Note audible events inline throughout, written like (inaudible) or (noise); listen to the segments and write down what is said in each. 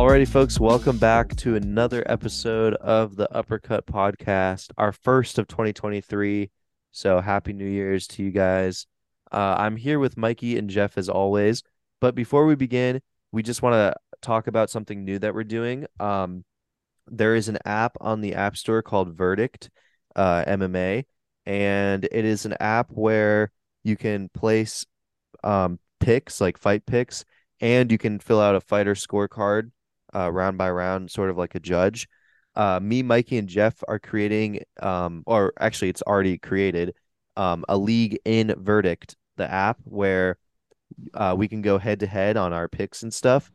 Alrighty, folks, welcome back to another episode of the Uppercut Podcast, our first of 2023. So happy New Year's to you guys. Uh, I'm here with Mikey and Jeff as always. But before we begin, we just want to talk about something new that we're doing. Um, there is an app on the App Store called Verdict uh, MMA, and it is an app where you can place um, picks, like fight picks, and you can fill out a fighter scorecard uh, round by round, sort of like a judge. Uh, me, Mikey, and Jeff are creating, um, or actually, it's already created, um, a league in Verdict, the app where uh, we can go head to head on our picks and stuff.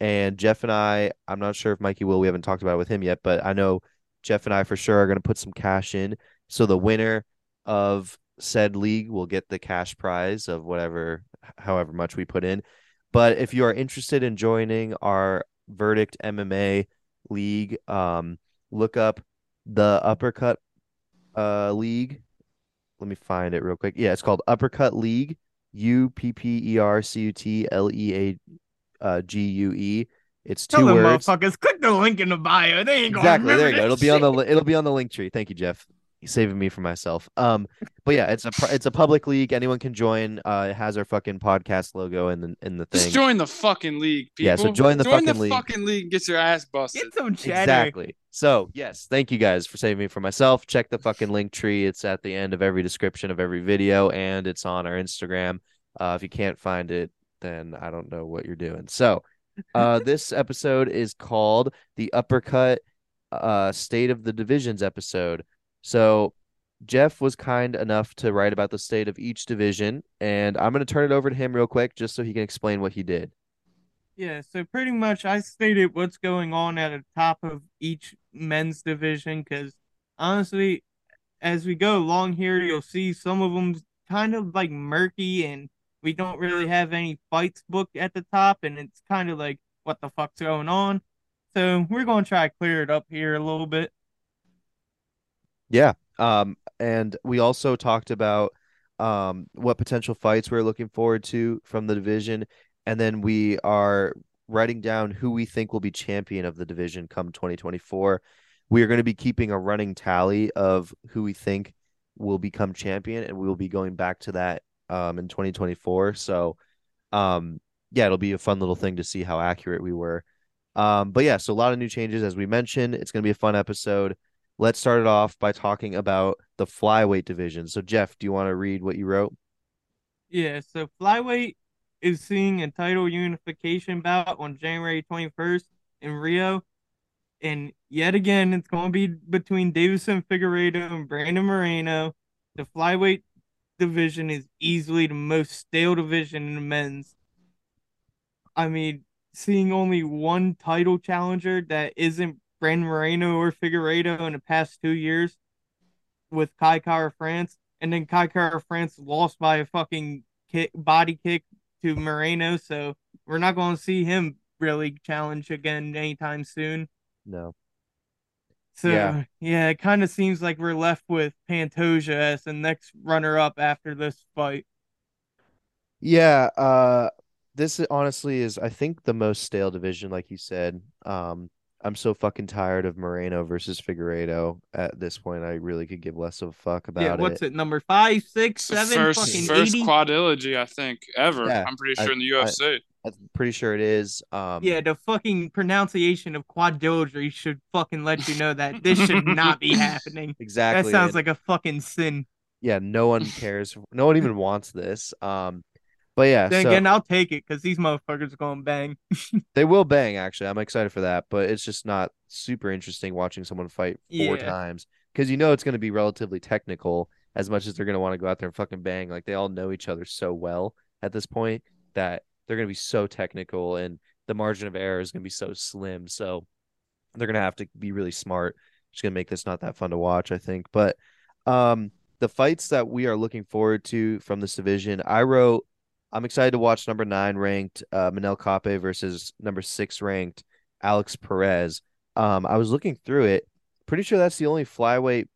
And Jeff and I, I'm not sure if Mikey will. We haven't talked about it with him yet, but I know Jeff and I for sure are going to put some cash in. So the winner of said league will get the cash prize of whatever, however much we put in. But if you are interested in joining our Verdict MMA league, um, look up the Uppercut uh league. Let me find it real quick. Yeah, it's called Uppercut League. U P P E R C U T L E A uh, G U E. It's two Tell them words. motherfuckers, click the link in the bio. They ain't gonna Exactly. There you go. It'll be on the it'll be on the link tree. Thank you, Jeff. He's saving me from myself. Um, but yeah, it's a it's a public league. Anyone can join. Uh, it has our fucking podcast logo in the in the thing. Just join the fucking league, people. Yeah, so join the join fucking the league. fucking league. and Get your ass busted. Get some cheddar. Exactly. So yes, thank you guys for saving me from myself. Check the fucking link tree. It's at the end of every description of every video, and it's on our Instagram. Uh, if you can't find it, then I don't know what you're doing. So, uh, (laughs) this episode is called the Uppercut uh, State of the Divisions episode. So, Jeff was kind enough to write about the state of each division, and I'm going to turn it over to him real quick just so he can explain what he did. Yeah, so pretty much I stated what's going on at the top of each men's division because honestly, as we go along here, you'll see some of them kind of like murky and we don't really have any fights booked at the top, and it's kind of like what the fuck's going on. So we're going to try to clear it up here a little bit. Yeah. Um, and we also talked about um what potential fights we're looking forward to from the division, and then we are writing down who we think will be champion of the division come 2024. We are going to be keeping a running tally of who we think will become champion, and we will be going back to that um in 2024. So um yeah, it'll be a fun little thing to see how accurate we were. Um, but yeah, so a lot of new changes as we mentioned. It's going to be a fun episode let's start it off by talking about the flyweight division. So, Jeff, do you want to read what you wrote? Yeah, so flyweight is seeing a title unification bout on January 21st in Rio. And yet again, it's going to be between Deiveson Figueiredo and Brandon Moreno. The flyweight division is easily the most stale division in the men's. I mean, seeing only one title challenger that isn't Brandon Moreno or Figueiredo in the past two years with Kai Kara France, and then Kai Kara France lost by a fucking kick, body kick to Moreno, so we're not going to see him really challenge again anytime soon. No. So Yeah. yeah, it kind of seems like we're left with Pantoja as the next runner up after this fight. Yeah, uh this honestly is I think the most stale division like you said. Um I'm so fucking tired of Moreno versus Figueiredo at this point. I really could give less of a fuck about yeah, what's it. it? Number five, six, It's the seven, first fucking first eighty. quadrilogy I think ever. Yeah, I'm pretty I- sure in the I- UFC. I'm pretty sure it is. Um yeah, the fucking pronunciation of quadrilogy should fucking let you know that this should not be (laughs) happening. exactly. That sounds and- like a fucking sin. yeah, no one cares. No one even wants this. Um but yeah, Then so again, I'll take it because these motherfuckers are going to bang. (laughs) They will bang, actually. I'm excited for that, but it's just not super interesting watching someone fight four Yeah. times because you know it's going to be relatively technical as much as they're going to want to go out there and fucking bang. Like they all know each other so well at this point that they're going to be so technical and the margin of error is going to be so slim. So they're going to have to be really smart. It's going to make this not that fun to watch, I think. But um, the fights that we are looking forward to from this division, I wrote I'm excited to watch number nine ranked uh, Manel Kape versus number six ranked Alex Perez. Um, I was looking through it. Pretty sure that's the only flyweight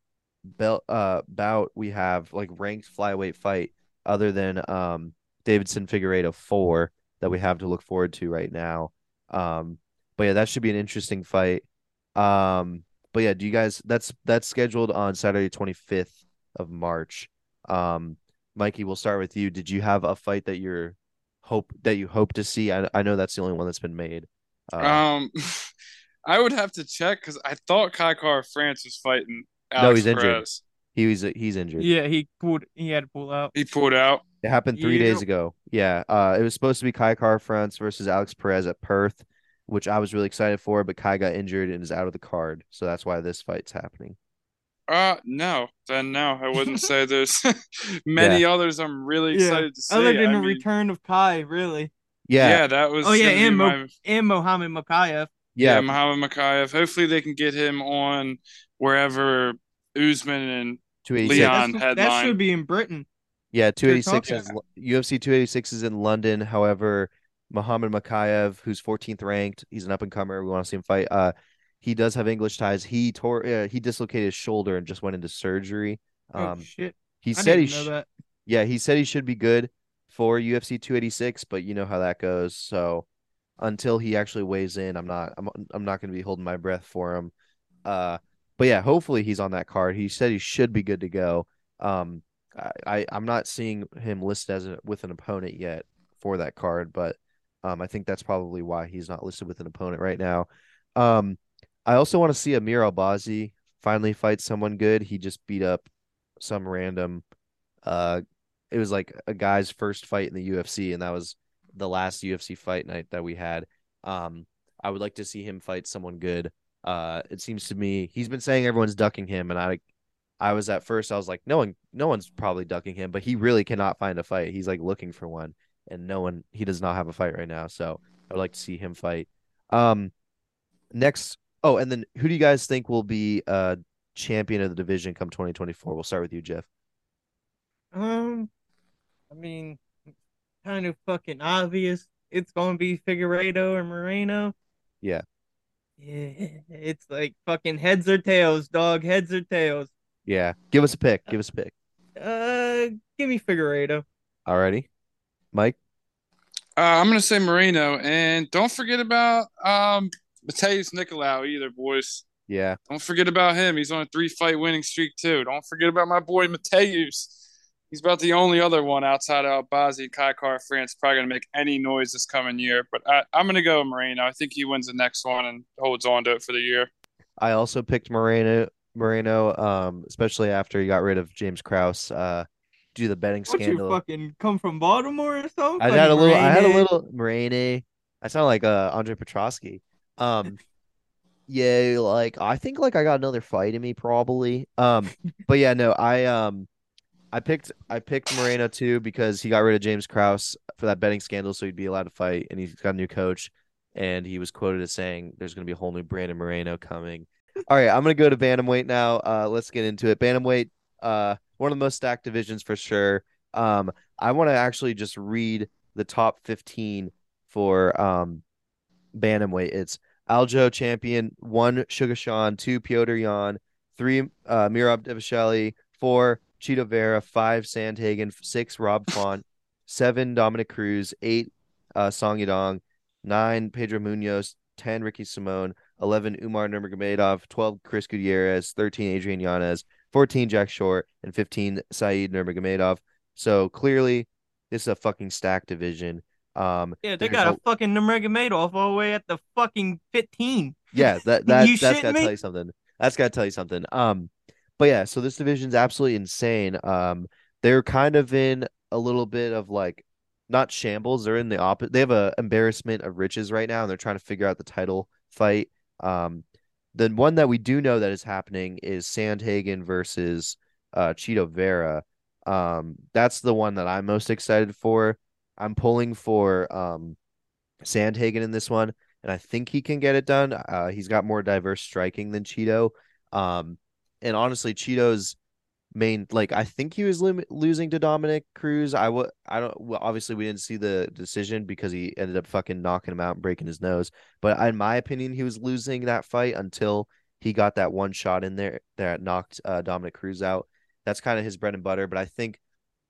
belt uh bout we have like ranked flyweight fight other than um Deiveson Figueiredo four that we have to look forward to right now. Um, but yeah, that should be an interesting fight. Um, but yeah, do you guys? That's that's scheduled on Saturday, twenty fifth of March. Um, Mikey, we'll start with you. Did you have a fight that you're hope that you hope to see? I I know that's the only one that's been made. Uh, Um, (laughs) I would have to check because I thought Kai Kara-France was fighting. Alex No, he's injured. Perez. he was he's injured. Yeah, he pulled. He had to pull out. He pulled out. It happened three days ago. Yeah. Uh, it was supposed to be Kai Kara-France versus Alex Perez at Perth, which I was really excited for, but Kai got injured and is out of the card, so that's why this fight's happening. Uh, no. Then no, I wouldn't (laughs) say there's (laughs) many others I'm really Yeah. excited to see. Other than I the mean, return of Kai, really, Yeah. yeah, that was. Oh, yeah, gonna be and Mo- my- and Mohammed Mokaev. yeah, Yeah. Muhammad Mokaev. Hopefully they can get him on wherever Usman and 286. Leon That's- that should be in Britain. Yeah, 286 talking- is UFC 286 is in London. However, Muhammad Mokaev, who's 14th ranked, he's an up and comer. We want to see him fight. Uh, he does have English ties. He tore, uh, he dislocated his shoulder and just went into surgery. Oh Um, shit! he I said he, sh- that. yeah, he said he should be good for UFC 286, but you know how that goes. So until he actually weighs in, I'm not, I'm, I'm not going to be holding my breath for him. Uh, but yeah, hopefully he's on that card. He said he should be good to go. Um, I, I I'm not seeing him listed as a, with an opponent yet for that card, but um, I think that's probably why he's not listed with an opponent right now. Um, I also want to see Amir Albazi finally fight someone good. He just beat up some random. Uh, it was like a guy's first fight in the UFC, and that was the last UFC fight night that we had. Um, I would like to see him fight someone good. Uh, it seems to me he's been saying everyone's ducking him, and I, I was at first I was like, no one, no one's probably ducking him, but he really cannot find a fight. He's like looking for one, and no one, he does not have a fight right now. So I would like to see him fight. Um, next, oh, and then who do you guys think will be uh champion of the division come 2024? We'll start with you, Jeff. Um, I mean, kind of fucking obvious. It's gonna be Figueiredo or Moreno. Yeah. Yeah, it's like fucking heads or tails, dog. Heads or tails. Yeah, give us a pick. Give us a pick. Uh, give me Figueiredo. Alrighty, Mike. Uh, I'm gonna say Moreno, and don't forget about um Matheus Nicolau either, boys. Yeah, Don't forget about him. He's on a three fight winning streak too. Don't forget about my boy Matheus. He's about the only other one outside of Albazi and Kai Kara-France probably gonna make any noise this coming year. But I, I'm gonna go with Moreno. I think he wins the next one and holds on to it for the year. I also picked Moreno. Moreno, um, especially after he got rid of James Krause, uh, due to the betting What you scandal. fucking come from Baltimore or something? I had a little. I had a little Moreno. I sound like uh Andre Petroski. Um, yeah, like I think like I got another fight in me probably. Um, but yeah, no, I um, I picked I picked Moreno too because he got rid of James Krause for that betting scandal, so he'd be allowed to fight, and he's got a new coach, and he was quoted as saying there's going to be a whole new Brandon Moreno coming. All right, I'm gonna go to bantamweight now. Uh, let's get into it. Bantamweight, uh, one of the most stacked divisions for sure. Um, I want to actually just read the top 15 for um bantamweight. It's Aljo champion, one Sugar Sean, two Petr Yan, three uh Merab Dvalishvili, four Chito Vera, five Sandhagen, six Rob Font, seven Dominick Cruz, eight uh Song Yadong, nine Pedro Munhoz, ten Ricky Simón, eleven Umar Nurmagomedov, twelve Chris Gutierrez, thirteen Adrian Yanez, fourteen Jack Shore, and fifteen Said Nurmagomedov. So clearly, this is a fucking stacked division. Um, Yeah, they got a- a fucking Nurmagomedov all the way at the fucking 15. yeah, that (laughs) that You that's gotta me? tell you something. That's gotta tell you something. Um, but yeah, so this division's absolutely insane. Um, they're kind of in a little bit of like not shambles. They're in the opposite. They have a embarrassment of riches right now, and they're trying to figure out the title fight. Um, the one that we do know that is happening is Sandhagen versus uh Chito Vera. Um, that's the one that I'm most excited for. I'm pulling for um Sandhagen in this one and I think he can get it done. Uh, he's got more diverse striking than Chito. Um, and honestly, Chito's main like I think he was lim- losing to Dominick Cruz. I would I don't well, obviously we didn't see the decision because he ended up fucking knocking him out and breaking his nose. But in my opinion, he was losing that fight until he got that one shot in there that knocked uh, Dominick Cruz out. That's kind of his bread and butter. But I think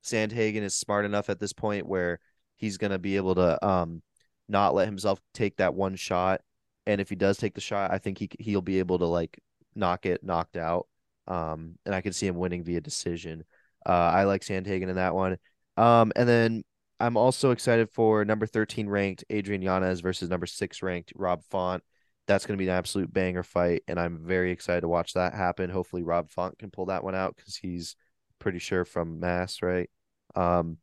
Sandhagen is smart enough at this point where he's gonna be able to um not let himself take that one shot and if he does take the shot, I think he he'll be able to like knock it knocked out. Um, and I can see him winning via decision. Uh, I like Sandhagen in that one. Um, and then I'm also excited for number 13 ranked Adrian Yanez versus number six ranked Rob Font. That's going to be an absolute banger fight, and I'm very excited to watch that happen. Hopefully, Rob Font can pull that one out because he's pretty sure from Mass, right? Um,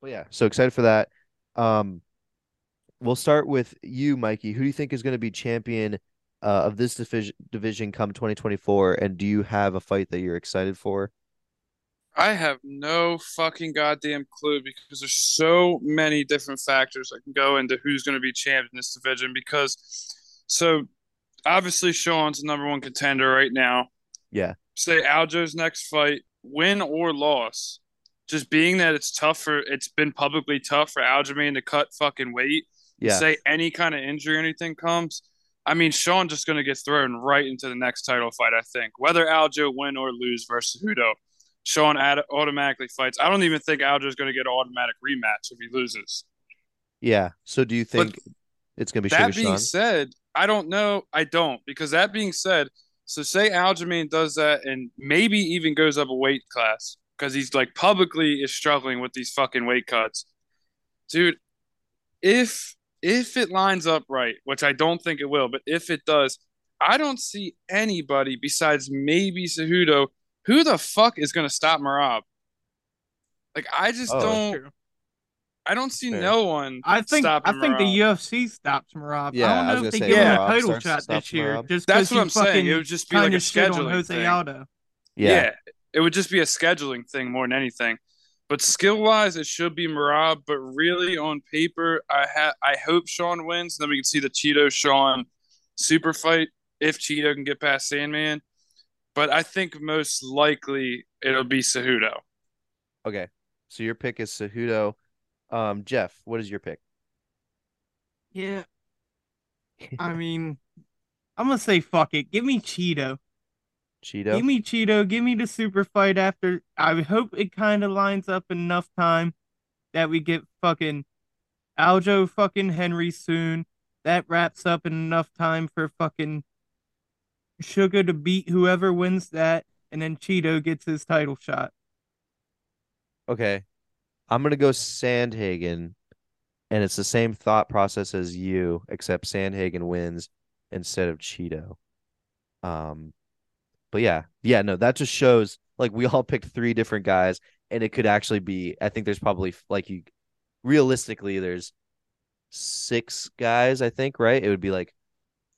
but yeah, so excited for that. Um, we'll start with you, Mikey. Who do you think is going to be champion uh, of this division division come 2024? And do you have a fight that you're excited for? I have no fucking goddamn clue because there's so many different factors that can go into who's going to be champion in this division. Because, so obviously, Sean's the number one contender right now. Yeah. Say Aljo's next fight, win or loss, just being that it's tough for, it's been publicly tough for Aljamain to cut fucking weight. Yeah. Say any kind of injury or anything comes. I mean, Sean just going to get thrown right into the next title fight, I think. Whether Aljo win or lose versus Hudo. Sean ad- automatically fights. I don't even think Aljo is going to get an automatic rematch if he loses. Yeah. So do you think but it's going to be that being Sean? said? I don't know. I don't because that being said, so say Aljamain does that and maybe even goes up a weight class because he's like publicly is struggling with these fucking weight cuts, dude. If if it lines up right, which I don't think it will, but if it does, I don't see anybody besides maybe Cejudo who the fuck is going to stop Merab? Like I just Oh, don't. I don't see Fair. no one. I think I stopping think the UFC stops Merab. Yeah, I I don't was know gonna if they say give him Merab a title starts- shot stops this year. Merab. Just That's 'cause what I'm saying. It would just be like a kinda on scheduling Jose thing. Aldo. Yeah. It would just be a scheduling thing more than anything. But skill wise, it should be Merab. But really, on paper, I ha- I hope Sean wins. Then we can see the Chito Sean super fight if Chito can get past Sandman. But I think most likely it'll be Cejudo. Okay. So your pick is Cejudo. Um, Jeff, what is your pick? Yeah. (laughs) I mean, I'm gonna say fuck it. Give me Chito. Chito. Give me Chito. Give me the super fight after. I hope it kind of lines up enough time that we get fucking Aljo fucking Henry soon. That wraps up in enough time for fucking Sugar to beat whoever wins that, and then Chito gets his title shot. Okay. I'm gonna go Sandhagen, and it's the same thought process as you, except Sandhagen wins instead of Chito. Um, but yeah, yeah, no, that just shows like we all picked three different guys, and it could actually be. I think there's probably like you, realistically, there's six guys. I think right. It would be like,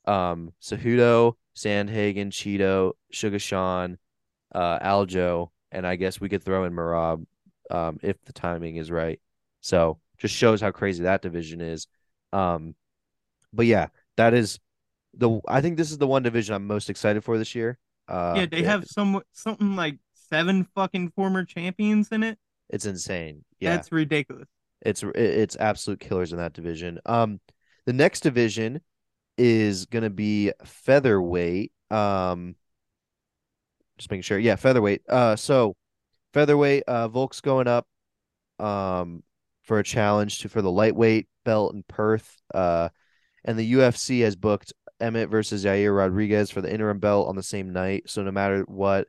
um, Cejudo, Sandhagen, Chito, Sugar Sean, uh, Aljo, and I guess we could throw in Merab um, if the timing is right. So just shows how crazy that division is. Um, but yeah, that is the. I think this is the one division I'm most excited for this year. Uh, yeah, they it- have some something like seven fucking former champions in it. It's insane. Yeah, That's ridiculous. it's it's absolute killers in that division. Um, the next division is gonna be featherweight. Um, just making sure. Yeah, featherweight. Uh, so featherweight. Uh, Volk's going up. Um, for a challenge to for the lightweight belt in Perth. Uh, and the UFC has booked Emmett versus Yair Rodriguez for the interim belt on the same night. So no matter what,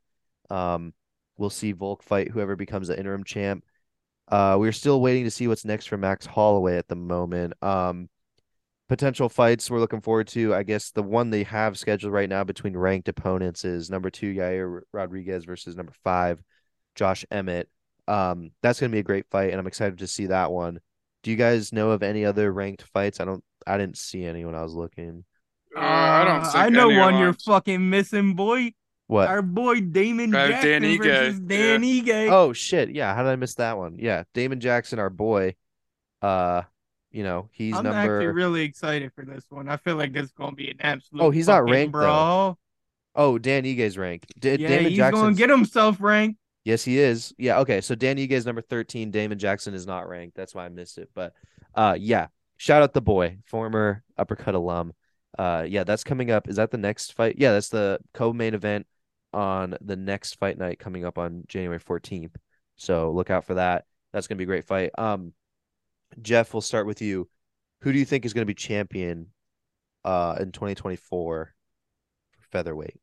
um, we'll see Volk fight whoever becomes the interim champ. Uh, we're still waiting to see what's next for Max Holloway at the moment. Um, potential fights we're looking forward to. I guess the one they have scheduled right now between ranked opponents is number two Yair Rodriguez versus number five Josh Emmett. Um, that's gonna be a great fight, and I'm excited to see that one. Do you guys know of any other ranked fights? I don't. I didn't see any when I was looking. Uh, I don't. Uh, Think I know one you're on- fucking missing, boy. What? Our boy Damon Uh, Jackson Dan Ige, versus Dan Ige. Oh shit! Yeah, how did I miss that one? Yeah, Damon Jackson, our boy. Uh, you know he's number. I'm number. actually really excited for this one. I feel like this is gonna be an absolute. Oh, he's not ranked, bro. Oh, Dan Ige's ranked. D- Yeah, Damon he's Jackson. gonna get himself ranked. Yes, he is. Yeah. Okay. So Dan Ige is number 13. Damon Jackson is not ranked. That's why I missed it. But uh yeah. Shout out the boy, former uppercut alum. Uh yeah, that's coming up. Is that the next fight? Yeah, that's the co-main event on the next fight night coming up on January 14th. So look out for that. That's gonna be a great fight. Um Jeff, we'll start with you. Who do you think is gonna be champion uh in 2024 for featherweight.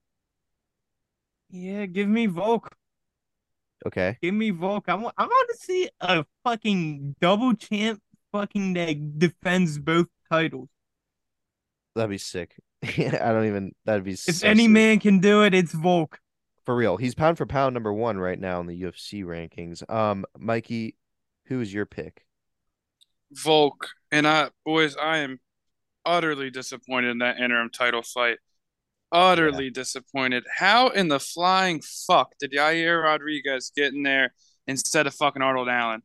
Yeah, give me Volk. Okay. Give me Volk. I want I want to see a fucking double champ fucking that defends both titles. That'd be sick. (laughs) I don't even that'd be If so any sick. man can do it, it's Volk. for real. He's pound for pound number one right now in the UFC rankings. Um, Mikey, who is your pick? Volk. And I, boys, I am utterly disappointed in that interim title fight. Utterly disappointed. How in the flying fuck did Yair Rodriguez get in there instead of fucking Arnold Allen?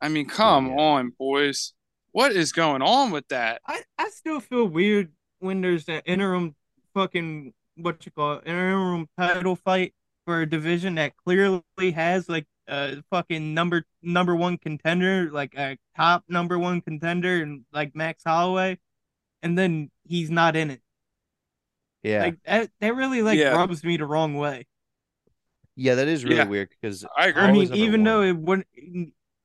I mean, come Yeah. on, boys. What is going on with that? I, I still feel weird when there's an interim fucking what you call it, interim title fight for a division that clearly has like a fucking number number one contender, like a top number one contender, and like Max Holloway, and then he's not in it. Yeah, Like that, that really like Yeah. rubs me the wrong way. yeah, that is really Yeah. weird because I agree. I mean, even one. though it wouldn't,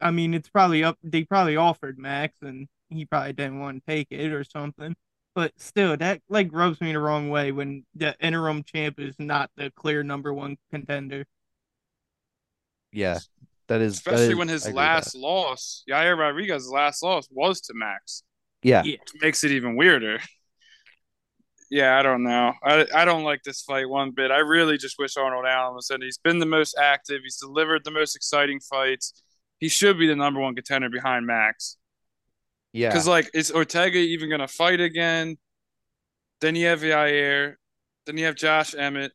I mean, it's probably up. They probably offered Max, and he probably didn't want to take it or something. But still, that like rubs me the wrong way when the interim champ is not the clear number one contender. yeah, that is Especially is- when his agree with that. last loss, Yair Rodriguez's last loss was to Max. Yeah, Yeah. Which makes it even weirder. Yeah, I don't know. I, I don't like this fight one bit. I really just wish Arnold Allen was in. He's been the most active. He's delivered the most exciting fights. He should be the number one contender behind Max. yeah, Because like, is Ortega even gonna fight again? Then you have Yair. Then you have Josh Emmett,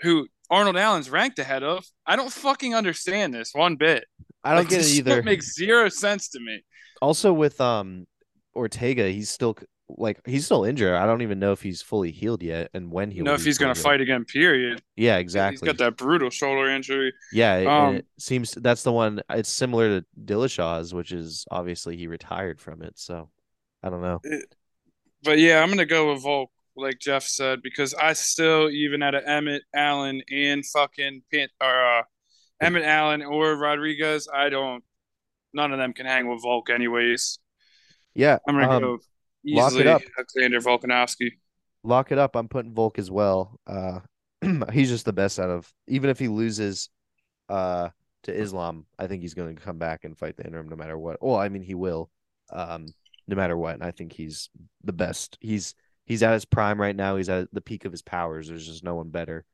who Arnold Allen's ranked ahead of. I don't fucking understand this one bit. I don't Like, get it either. (laughs) makes zero sense to me. Also with um Ortega, he's still like he's still injured. I don't even know if he's fully healed yet and when he'll know if he's gonna fight again. Period. Yeah, He's exactly. got that brutal shoulder injury. Yeah, it, Um, it seems that's the one. It's similar to Dillashaw's, which is obviously he retired from it. So I don't know. But yeah, I'm gonna go with Volk, like Jeff said, because I still even at a Emmett Allen and fucking Pan- or uh, Emmett Allen or Rodriguez, I don't. None of them can hang with Volk, anyways. Yeah, I'm gonna um, go lock it up. Alexander Volkanovski. lock it up. I'm putting Volk as well. Uh, (clears throat) he's just the best out of even if he loses, uh, to Islam. I think he's going to come back and fight the interim no matter what. Well, I mean he will, um, no matter what. And I think he's the best. He's he's at his prime right now. He's at the peak of his powers. There's just no one better.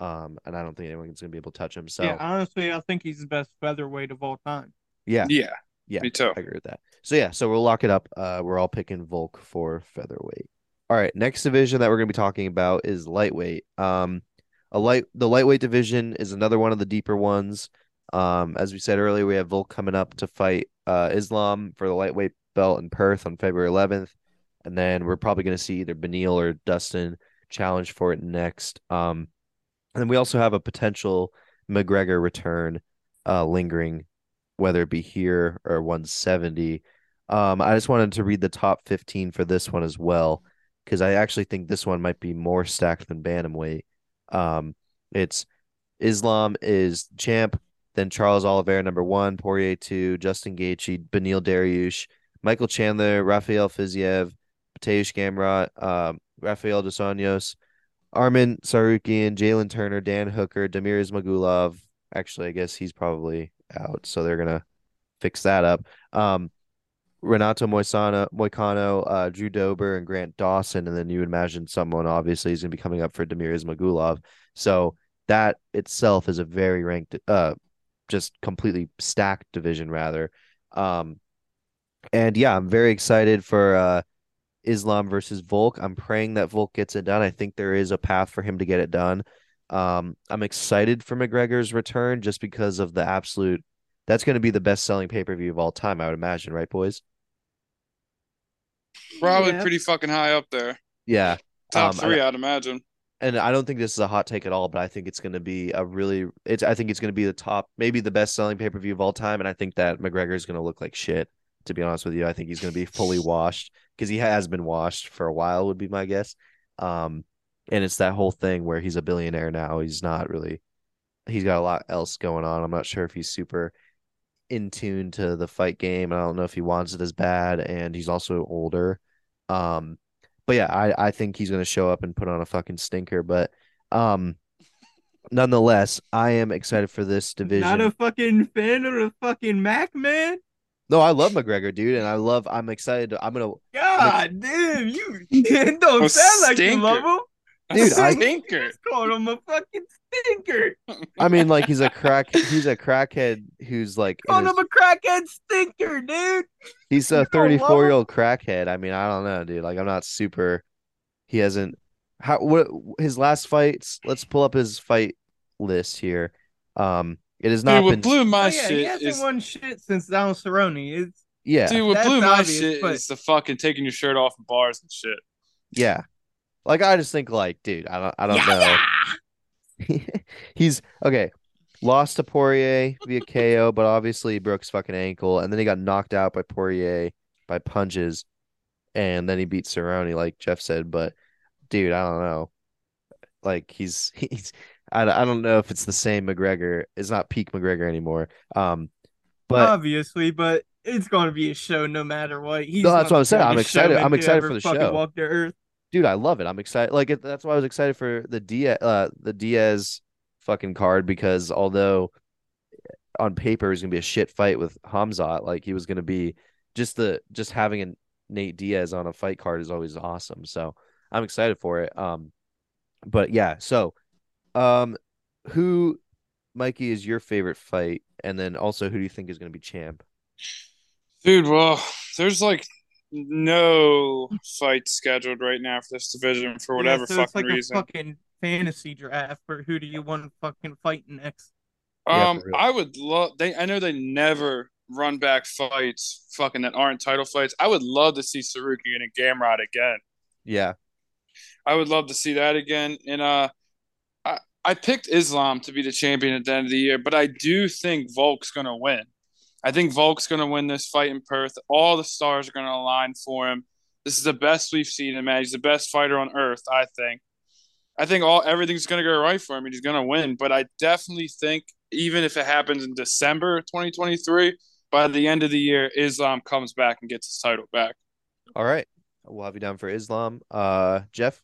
Um, and I don't think anyone's going to be able to touch him. So Yeah, honestly, I think he's the best featherweight of all time. yeah, Yeah, yeah, me too. I agree with that. So yeah, so we'll lock it up. Uh, we're all picking Volk for featherweight. All right, next division that we're going to be talking about is lightweight. Um, a light the lightweight division is another one of the deeper ones. Um, as we said earlier, we have Volk coming up to fight uh Islam for the lightweight belt in Perth on February 11th, and then we're probably going to see either Beneil or Dustin challenge for it next. Um, and then we also have a potential McGregor return, uh, lingering whether it be here or 170. Um, I just wanted to read the top 15 for this one as well, because I actually think this one might be more stacked than Bantamweight. Um, it's Islam is champ, then Charles Oliveira number one, Poirier two, Justin Gaethje, Beneil Dariush, Michael Chandler, Rafael Fiziev, Mateusz Gamrot, um, Rafael Dos Anjos, Arman Tsarukyan, Jalen Turner, Dan Hooker, Damir Ismagulov. Actually, I guess he's probably out, so they're gonna fix that up. Um, Renato Moisano, Moicano, uh, Drew Dober, and Grant Dawson, and then you imagine someone obviously is gonna be coming up for Damir Ismagulov. So that itself is a very ranked, uh, just completely stacked division rather. Um, and yeah, I'm very excited for uh Islam versus Volk. I'm praying that Volk gets it done. I think there is a path for him to get it done. Um, I'm excited for McGregor's return just because of the absolute. That's going to be the best selling pay per view of all time, I would imagine, right, boys? Probably Yeah. pretty fucking high up there. Yeah. Top Um, three, I'd imagine. and I don't think this is a hot take at all, but I think it's going to be a really it's I think it's going to be the top maybe the best selling pay-per-view of all time and I think that McGregor is going to look like shit to be honest with you. I think he's going to be fully (sighs) washed because he has been washed for a while would be my guess. Um and it's that whole thing where he's a billionaire now. He's not really he's got a lot else going on. I'm not sure if he's super in tune to the fight game. I don't know if he wants it as bad and he's also older. Um but yeah, I I think he's gonna show up and put on a fucking stinker. But um, nonetheless, I am excited for this division. Not a fucking fan of the fucking Mac man. No, I love McGregor, dude, and I love. I'm excited. To, I'm gonna, God damn, you (laughs) it don't sound like you stinker. love him. (laughs) Dude, I- stinker. Just called him a fucking stinker. I mean, like he's a (laughs) crack. He's a crackhead who's like in Called his- him a crackhead stinker, dude. he's a you don't love 34 year old crackhead. I mean, I don't know, dude. Like I'm not super. He hasn't. How what his last fights? Let's pull up his fight list here. Um, it has not Dude, what been. blew my oh, yeah, he shit hasn't is won shit since Donald Cerrone. It's yeah, dude, what That's blew my obvious, shit but- is the fucking taking your shirt off in bars and shit. yeah. Like I just think, like, dude, I don't, I don't know. (laughs) he's okay. Lost to Poirier via (laughs) KO, but obviously he broke his fucking ankle, and then he got knocked out by Poirier by punches, and then he beat Cerrone, like Jeff said. But dude, I don't know. Like he's (laughs) he's I, I don't know if it's the same McGregor. It's not peak McGregor anymore. Um, but obviously, but it's going to be a show no matter what. He's No, that's what I'm saying. I'm excited- I'm excited for the show. Walk to earth. Dude, I love it. I'm excited. Like that's why I was excited for the Diaz, uh, the Diaz fucking card because although on paper it gonna be a shit fight with Hamzat, like he was gonna be just the just having a Nate Diaz on a fight card is always awesome. So I'm excited for it. Um, but yeah, so um, who, Mikey, is your favorite fight, and then also who do you think is gonna be champ? Dude, well, there's like no fight scheduled right now for this division for whatever yeah, so fucking it's like reason. a fucking fantasy draft for who do you want to fucking fight next. Um, for real. I would love they I know they never run back fights fucking that aren't title fights. I would love to see Saruki and Gamrot again. Yeah, I would love to see that again. And uh I I picked Islam to be the champion at the end of the year, but I do think Volk's gonna win. I think Volk's gonna win this fight in Perth. All the stars are gonna align for him. This is the best we've seen him at. He's the best fighter on earth, I think. I think all everything's gonna go right for him and he's gonna win. But I definitely think even if it happens in December 2023, by the end of the year, Islam comes back and gets his title back. all right. We'll have you down for Islam. Uh, Jeff.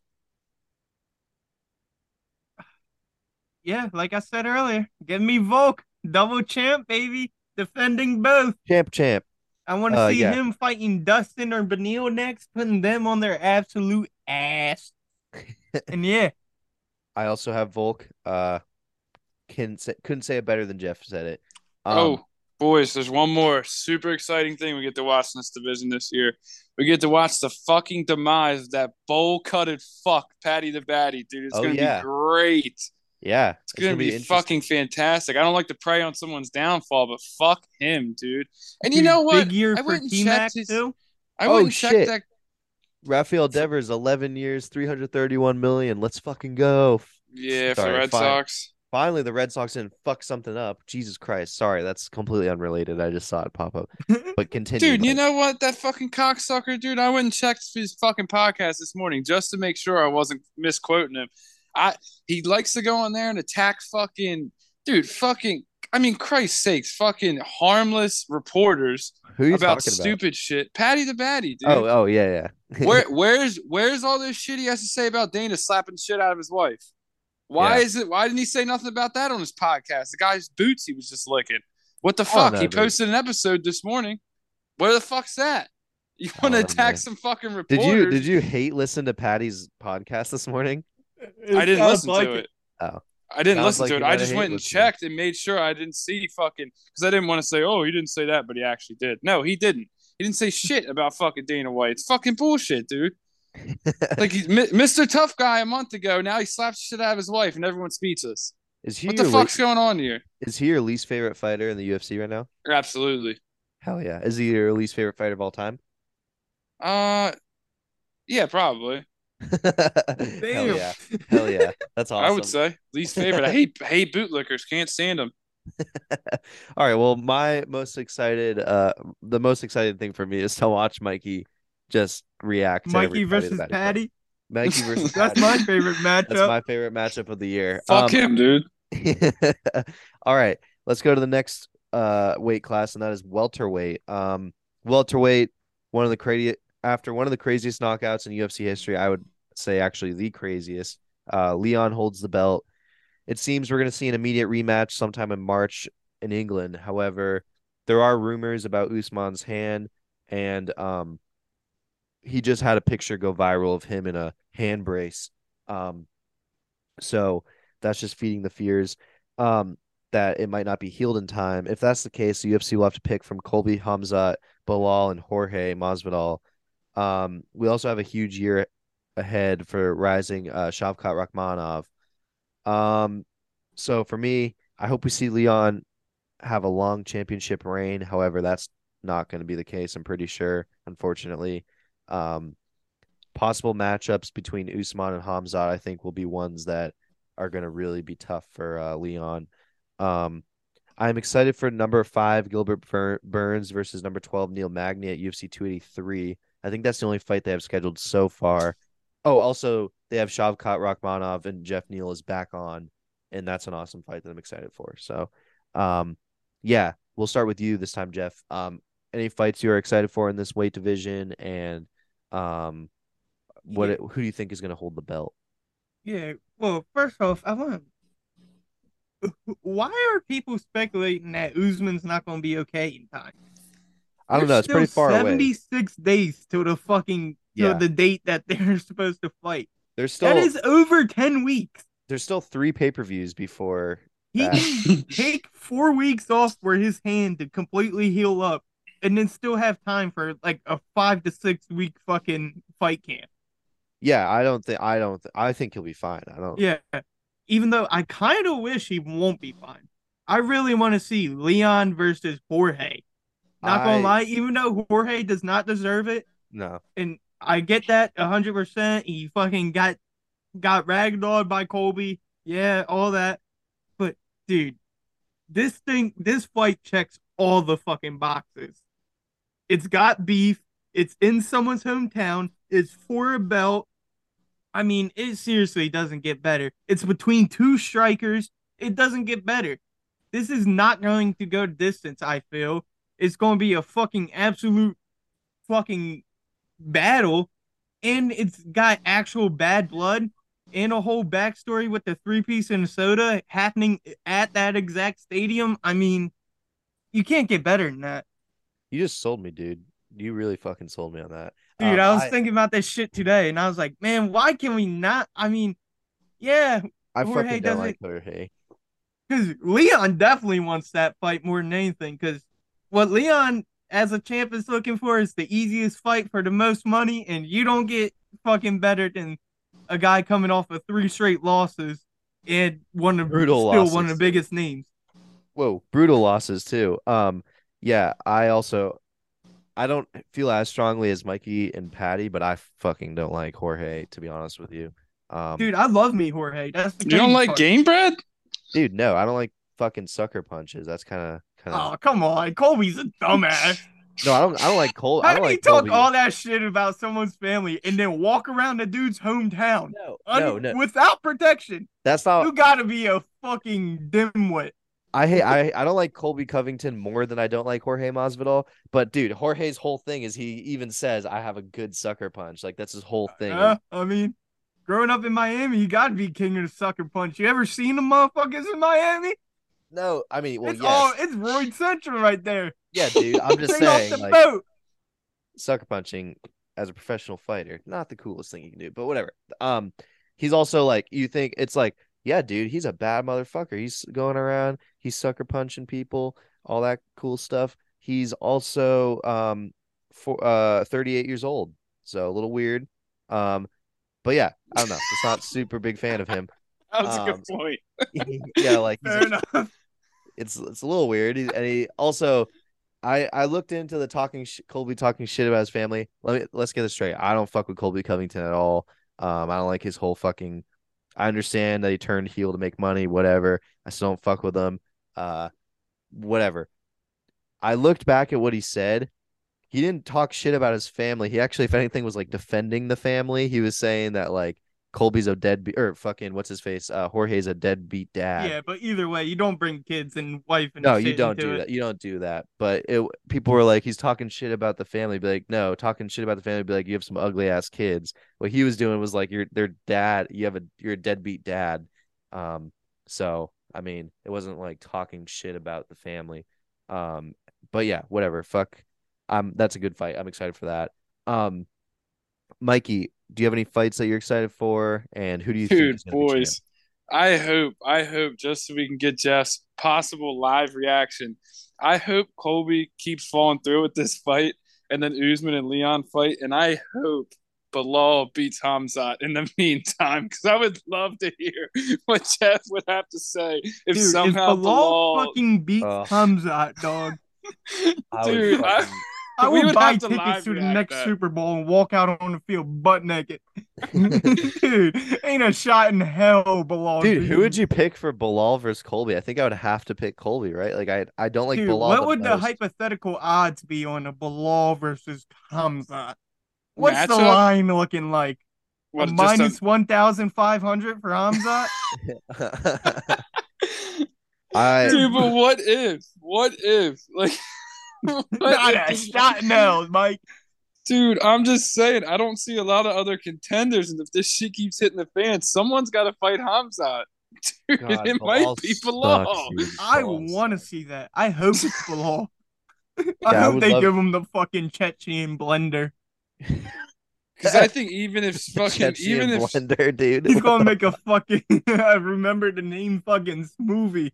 Yeah, like I said earlier, give me Volk, double champ, baby, defending both. Champ, champ. I want to Uh, see yeah. him fighting Dustin or Beneil next, putting them on their absolute ass. (laughs) and yeah, I also have Volk. Uh, can say, couldn't say it better than Jeff said it. Um, oh, boys, there's one more super exciting thing we get to watch in this division this year. We get to watch the fucking demise of that bowl cutted fuck, Paddy the Baddy, dude. It's Oh, gonna yeah. be great. Yeah, It's gonna, be, interesting. fucking fantastic. I don't like to prey on someone's downfall, but fuck him, dude. And you Dude, know what? Big year I for went and T Mac his- too. I Oh, went and checked shit. that. Rafael Devers, eleven years, three hundred thirty-one million. Let's fucking go. Yeah, for the Red fine. Sox. Finally, the Red Sox didn't fuck something up. Jesus Christ. Sorry, that's completely unrelated. I just saw it pop up. (laughs) But continue. Dude, you know what? That fucking cocksucker, dude. I went and checked his fucking podcast this morning just to make sure I wasn't misquoting him. I he likes to go on there and attack fucking dude, fucking I mean, Christ's sakes, fucking harmless reporters who about stupid shit. Paddy the Baddy, dude. Oh, oh, yeah, yeah. (laughs) Where where's where's all this shit he has to say about Dana slapping shit out of his wife? Why Yeah. is it why didn't he say nothing about that on his podcast? The guy's boots he was just licking. What the fuck? know, he dude. posted an episode this morning. Where the fuck's that? You want to don't know, attack some fucking reporters? did you did you hate listen to Patty's podcast this morning? I didn't listen like to it. Oh. I didn't Sounds listen like to it. I just went and listening. checked and made sure I didn't see fucking because I didn't want to say, oh, he didn't say that, but he actually did. No, he didn't. He didn't say shit about fucking Dana White. It's fucking bullshit, dude. (laughs) Like he's Mi- Mr. Tough Guy a month ago. Now he slaps shit out of his wife and everyone's speechless. Is he What your the le- fuck's going on here? is he your least favorite fighter in the UFC right now? Absolutely. Hell yeah. Is he your least favorite fighter of all time? Uh, yeah, probably. (laughs) Hell yeah. Hell yeah. That's awesome. (laughs) I would say least favorite. I hate hate bootlickers. Can't stand them. (laughs) All right. Well, my most excited, uh, the most exciting thing for me is to watch Mikey just react. Mikey Paddy versus Baddy. Paddy. Mikey versus That's Paddy. my favorite matchup. That's my favorite matchup of the year. Fuck Um, him, dude. All right, let's go to the next uh weight class, and that is welterweight. Um, welterweight, one of the crazy after one of the craziest knockouts in UFC history, I would say actually the craziest. Uh, Leon holds the belt. It seems we're going to see an immediate rematch sometime in March in England. However, there are rumors about Usman's hand, and um, he just had a picture go viral of him in a hand brace. Um, so that's just feeding the fears um, that it might not be healed in time. If that's the case, the UFC will have to pick from Colby Hamzat, Belal, and Jorge Masvidal. Um, we also have a huge year ahead for rising uh, Shavkat Rakhmonov. Um, so for me, I hope we see Leon have a long championship reign. However, that's not going to be the case. I'm pretty sure, unfortunately. Um, possible matchups between Usman and Hamzat, I think, will be ones that are going to really be tough for uh, Leon. Um, I'm excited for number five Gilbert Burns versus number 12 Neil Magny at UFC 283. I think that's the only fight they have scheduled so far. Oh, also they have Shavkat Rakhmonov and Geoff Neal is back on, and that's an awesome fight that I'm excited for. So, um, yeah, we'll start with you this time, Jeff. Um, any fights you're excited for in this weight division, and um, what Yeah. it, who do you think is going to hold the belt? Yeah. Well, first off, I want. Why are people speculating that Usman's not going to be okay in time? I don't know. It's pretty far away. 76 days till the fucking Yeah. the date that (laughs) they're supposed to fight. There's still that is over 10 weeks. there's still three pay per views before. He That- can take four weeks off for his hand to completely heal up, and then still have time for like a five to six week fucking fight camp. Yeah, I don't think I don't. Th- I think he'll be fine. I don't. Yeah. Even though I kind of wish he won't be fine. I really want to see Leon versus Jorge. Not gonna lie, even though Jorge does not deserve it, No. and I get that hundred percent. He fucking got got ragdolled by Colby. Yeah, all that. But dude, this thing, this fight checks all the fucking boxes. It's got beef. It's in someone's hometown. It's for a belt. I mean, it seriously doesn't get better. It's between two strikers. It doesn't get better. This is not going to go distance, I feel. It's going to be a fucking absolute fucking battle. And it's got actual bad blood and a whole backstory with the three piece and soda happening at that exact stadium. I mean, you can't get better than that. You just sold me, dude. You really fucking sold me on that. Dude, Um, I was thinking about this shit today and I was like, man, why can we not? I mean, yeah, I Jorge fucking don't doesn't- like Jorge. because Leon definitely wants that fight more than anything. Because what Leon as a champ is looking for is the easiest fight for the most money, and you don't get fucking better than a guy coming off of three straight losses and one of Brutal still one of the biggest names. Whoa, brutal losses too. Um, yeah, I also, I don't feel as strongly as Mikey and Patty, but I fucking don't like Jorge to be honest with you. Um, Dude, I love me Jorge. That's the You don't crazy like part. game bread? dude, no, I don't like fucking sucker punches. That's kind of Oh come on, Colby's a dumbass. (laughs) no, I don't. I don't like Cole. I How you like talk Colby. all that shit about someone's family and then walk around the dude's hometown No, un- no, no. without protection? That's not. You gotta be a fucking dimwit. I hate I I don't like Colby Covington more than I don't like Jorge Masvidal. But dude, Jorge's whole thing is he even says I have a good sucker punch. Like that's his whole thing. Uh, I mean, growing up in Miami, you gotta be king of the sucker punch. You ever seen the motherfuckers in Miami? No, I mean, well, it's yes, all it's Royd Central right there. yeah, dude. I'm just (laughs) Straight off saying, the like boat. sucker punching as a professional fighter, not the coolest thing you can do. But whatever. Um, he's also like you think it's like, yeah, dude, he's a bad motherfucker. He's going around, he's sucker punching people, all that cool stuff. He's also um for uh 38 years old, so a little weird. Um, but yeah, I don't know. Just not super big fan of him. (laughs) That was a Um, good point. (laughs) yeah, like Fair a- enough. It's it's a little weird. He- And he also, I I looked into the talking sh- Colby talking shit about his family. Let me let's get this straight. I don't fuck with Colby Covington at all. Um, I don't like his whole fucking. I understand that he turned heel to make money, whatever. I still don't fuck with him. Uh, whatever. I looked back at what he said. He didn't talk shit about his family. He actually, if anything, was like defending the family. He was saying that like Colby's a deadbeat or fucking what's his face? Uh, Jorge's a deadbeat dad. Yeah, but either way, you don't bring kids and wife and No, you don't do it. that. You don't do that. But it, people were like, he's talking shit about the family. Be like, no, talking shit about the family. Be like, you have some ugly ass kids. What he was doing was like, you're their dad. You have a you're a deadbeat dad. Um, so I mean, it wasn't like talking shit about the family. Um, but yeah, whatever. Fuck. Um, that's a good fight. I'm excited for that. Um, Mikey, do you have any fights that you're excited for? And who do you think Dude, is gonna be champ? boys, I hope, I hope just so we can get Jeff's possible live reaction. I hope Colby keeps falling through with this fight, and then Usman and Leon fight, and I hope Bilal beats Hamzat in the (laughs) meantime, because I would love to hear (laughs) what Jeff would have to say if Dude, somehow if Bilal Bilal. fucking beats Oh. Hamzat, dog, (laughs) I Dude, I- fucking- I We will would buy have to tickets to the next that. Super Bowl and walk out on the field butt naked. (laughs) Dude, ain't a shot in hell, Bilal. Dude, who would you pick for Bilal versus Colby? I think I would have to pick Colby, right? Like I I don't like Dude, Bilal. what the would the hypothetical odds be on a Bilal versus Hamza? What's the Matchup? line looking like? What, a just a- minus 1,500 for Hamza? (laughs) (laughs) I Dude, but what if? What if? Like, what (laughs) Not if a shot in hell, Mike. Dude, I'm just saying, I don't see a lot of other contenders, and if this shit keeps hitting the fan, someone's got to fight Hamzat. (laughs) Dude, God, it might be sucks, Bilal. I want to see that. I hope it's Bilal. (laughs) I Yeah, I hope would they love- give him the fucking Chechen blender. Because I think even if fucking, Chechen even if blender, dude. He's gonna make a fucking. I remember the name fucking smoothie.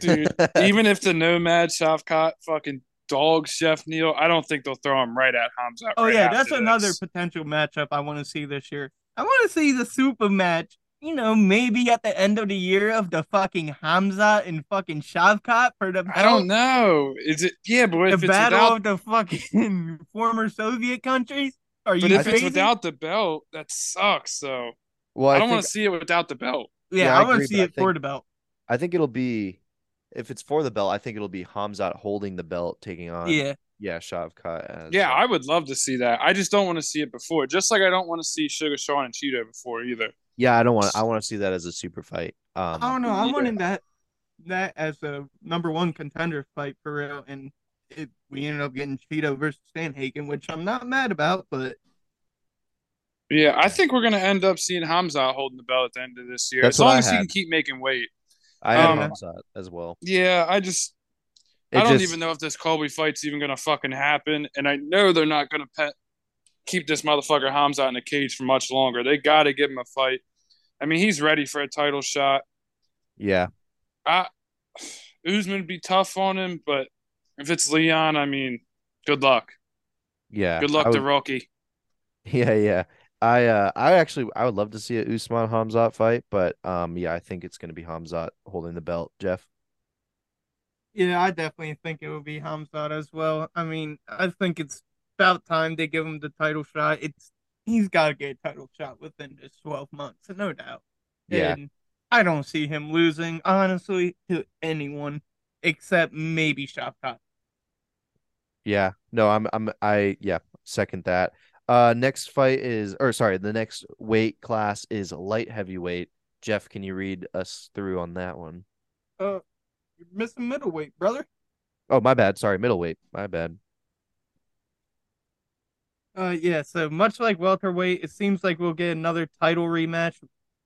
dude, even if the Nomad Shavkat fucking dog Geoff Neal, I don't think they'll throw him right at Hamzat. Oh right yeah, after that's another this. potential matchup I want to see this year. I want to see the super match. You know, maybe at the end of the year of the fucking Hamza and fucking Shavkat for the I don't know. Is it? Yeah, but the it's battle without, of the fucking (laughs) former Soviet countries. Are you but if crazy? it's without the belt, that sucks. So well, I I, don't think, want to see it without the belt. yeah, yeah, I, I want to see but I it for the belt. I think it'll be if it's for the belt. I think it'll be Hamzat holding the belt, taking on Yeah, yeah Shavkat. As, Yeah, uh, I would love to see that. I just don't want to see it before. Just like I don't want to see Sugar Sean and Chito before either. yeah. I don't want. I want to see that as a super fight. Um, I don't know. I'm yeah. wanting that that as a number one contender fight for real, and it, we ended up getting Chito versus Sandhagen, which I'm not mad about, but Yeah, I think we're gonna end up seeing Hamza holding the belt at the end of this year. That's as long I as he can keep making weight. I have um, Hamzat as well. Yeah, I just It I don't just- even know if this Colby fight's even gonna fucking happen, and I know they're not gonna pet, keep this motherfucker Hamza in the cage for much longer. They got to give him a fight. I mean, he's ready for a title shot. Yeah, I Usman would be tough on him, but if it's Leon, I mean, good luck. yeah. Good luck I to Rocky. (laughs) Yeah, yeah. I uh I actually I would love to see a Usman Hamzat fight, but um yeah, I think it's gonna be Hamzat holding the belt, Jeff. yeah, I definitely think it would be Hamzat as well. I mean, I think it's about time they give him the title shot. It's he's got to get a title shot within this 12 months, no doubt. Yeah. And I don't see him losing, honestly, to anyone except maybe Shavkat. Yeah. No, I'm I'm I yeah, second that. Uh next fight is or sorry, the next weight class is light heavyweight. Jeff, can you read us through on that one? Uh, you're missing middleweight, brother. Oh, my bad. Sorry, middleweight. My bad. Uh, yeah. So much like welterweight, it seems like we'll get another title rematch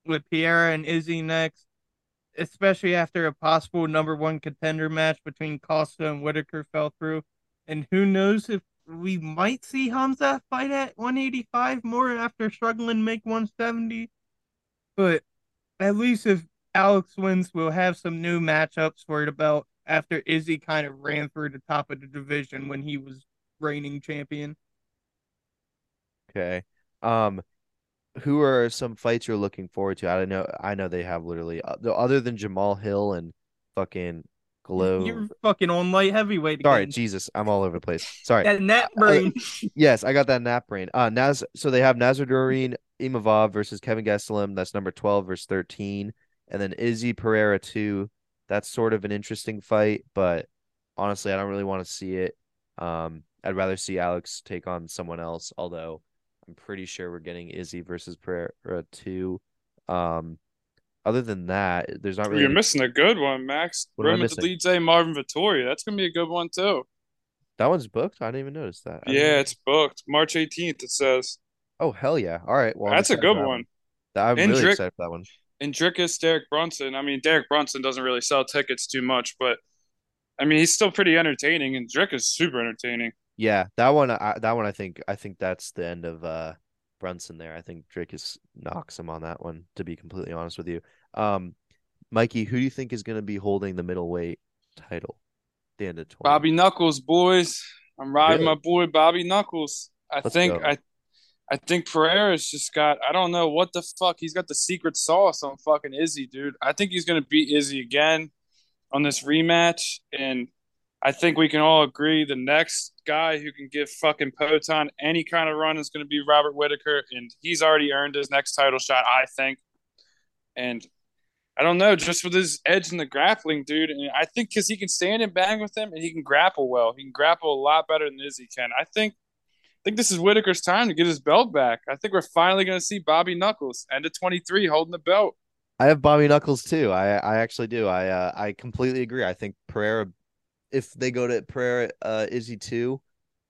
with Pereira and Izzy next, especially after a possible number one contender match between Costa and Whitaker fell through. And who knows if we might see Hamza fight at 185 more after struggling to make 170. But at least if Alex wins, we'll have some new matchups for the belt after Izzy kind of ran through the top of the division when he was reigning champion. Okay. Um who are some fights you're looking forward to? I don't know. I know they have literally uh, other than Jamal Hill and fucking Glow. You're fucking on light heavyweight Sorry. Jesus, I'm all over the place. Sorry. That net brain. (laughs) Yes, I got that nap brain. Uh Naz so they have Nassourdine Imavov versus Kelvin Gastelum. That's number 12 versus 13. And then Izzy Pereira 2. That's sort of an interesting fight, but honestly, I don't really want to see it. Um, I'd rather see Alex take on someone else, although I'm pretty sure we're getting Izzy versus Pereira too. Um, other than that, there's not really. You're any- missing a good one, Max. What am I Roman missing? Marvin Vettori. That's gonna be a good one too. that one's booked. I didn't even notice that. I Yeah, it's booked. March 18th. It says. Oh hell yeah! All right. Well, That's a good that one. I'm And really Drick- excited for that one. And Dricus, Derek Brunson. I mean, Derek Brunson doesn't really sell tickets too much, but I mean, he's still pretty entertaining, and Drick is super entertaining. Yeah, that one. I, that one. I think. I think that's the end of uh Brunson there. I think Dricus knocks him on that one. To be completely honest with you, um, Mikey, who do you think is going to be holding the middleweight title? The end of twenty. Bobby Knuckles, boys. I'm riding Really? my boy Bobby Knuckles. I Let's think go. I I think Pereira's just got I don't know what the fuck. He's got the secret sauce on fucking Izzy, dude. I think he's gonna beat Izzy again on this rematch. And I think we can all agree the next guy who can give fucking Poatan any kind of run is gonna be Robert Whitaker, and he's already earned his next title shot, I think. And I don't know, just with his edge in the grappling, dude. And I think because he can stand and bang with him, and he can grapple well. He can grapple a lot better than Izzy can. I think, I think this is Whitaker's time to get his belt back. I think we're finally going to see Bobby Knuckles, end of twenty three, holding the belt. I have Bobby Knuckles too. I I actually do. I uh, I completely agree. I think Pereira, if they go to prayer uh, Izzy two,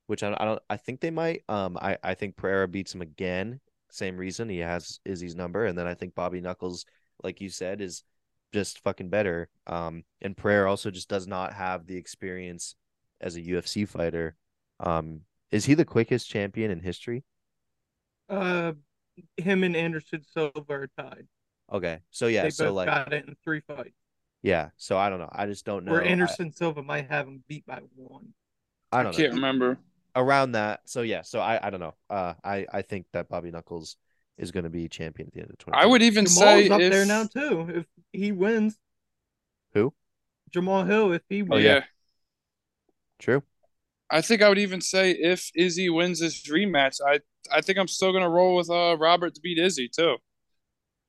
which I, I don't. I think they might. Um, I I think Pereira beats him again. Same reason he has Izzy's number, and then I think Bobby Knuckles, like you said, is just fucking better. Um, and Pereira also just does not have the experience as a UFC fighter. Um, is he the quickest champion in history? Uh, him and Anderson Silva are tied. Okay, so yeah, they so like got it in three fights. Yeah, so I don't know. I just don't know. Where I- Anderson Silva might have him beat by one. I I don't can't know. remember. around that. So yeah, so I I don't know. Uh, I I think that Bobby Knuckles is going to be champion at the end of twenty. I would even Jamal's say up if, there now too. If he wins, Who? Jamal Hill. If he wins, Oh wins, yeah. True. I think I would even say if Izzy wins this rematch, I I think I'm still gonna roll with uh Robert to beat Izzy too.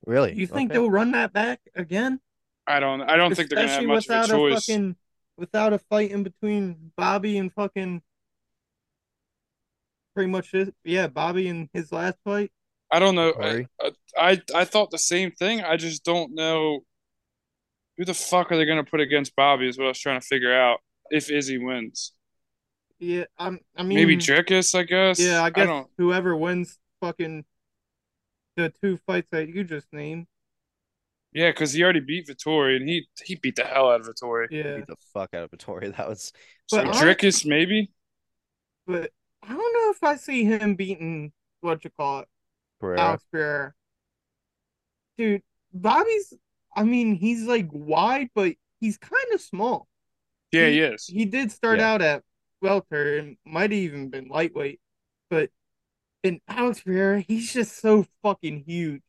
Really? you think Okay. they'll run that back again? I don't I don't think they're gonna have much of a without choice. fucking without a fight in between Bobby and fucking pretty much his, yeah Bobby and his last fight. I don't know. I, I I thought the same thing. I just don't know who the fuck are they gonna put against Bobby is what I was trying to figure out. If Izzy wins, Yeah, I'm. I mean, maybe Dricus, I guess. Yeah, I guess don't. whoever wins fucking the two fights that you just named. Yeah, because he already beat Vettori, and he he beat the hell out of Vettori. Yeah, Beat the fuck out of Vettori. That was So But I- maybe. but I don't know if I see him beating what you call it, Pereira. Alex Pereira. Dude, Bobby's. I mean, he's like wide, but he's kind of small. Yeah, He- he is. He did start Yeah. out at welter and might have even been lightweight, but in Alex Pereira, he's just so fucking huge.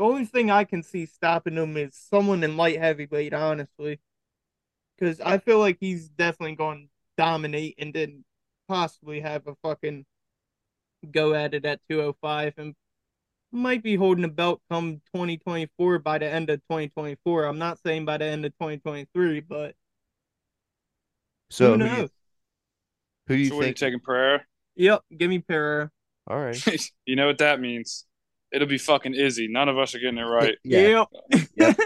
The only thing I can see stopping him is someone in light heavyweight, honestly, because I feel like he's definitely going to dominate and then possibly have a fucking go at it at 205 and might be holding a belt come 2024 by the end of 2024. I'm not saying by the end of 2023, but So who who, knows? do you, who do you so what are you think? taking Pereira? Yep, give me Pereira. All right. (laughs) you know what that means? It'll be fucking Izzy. None of us are getting it right. (laughs) Yeah. Yep.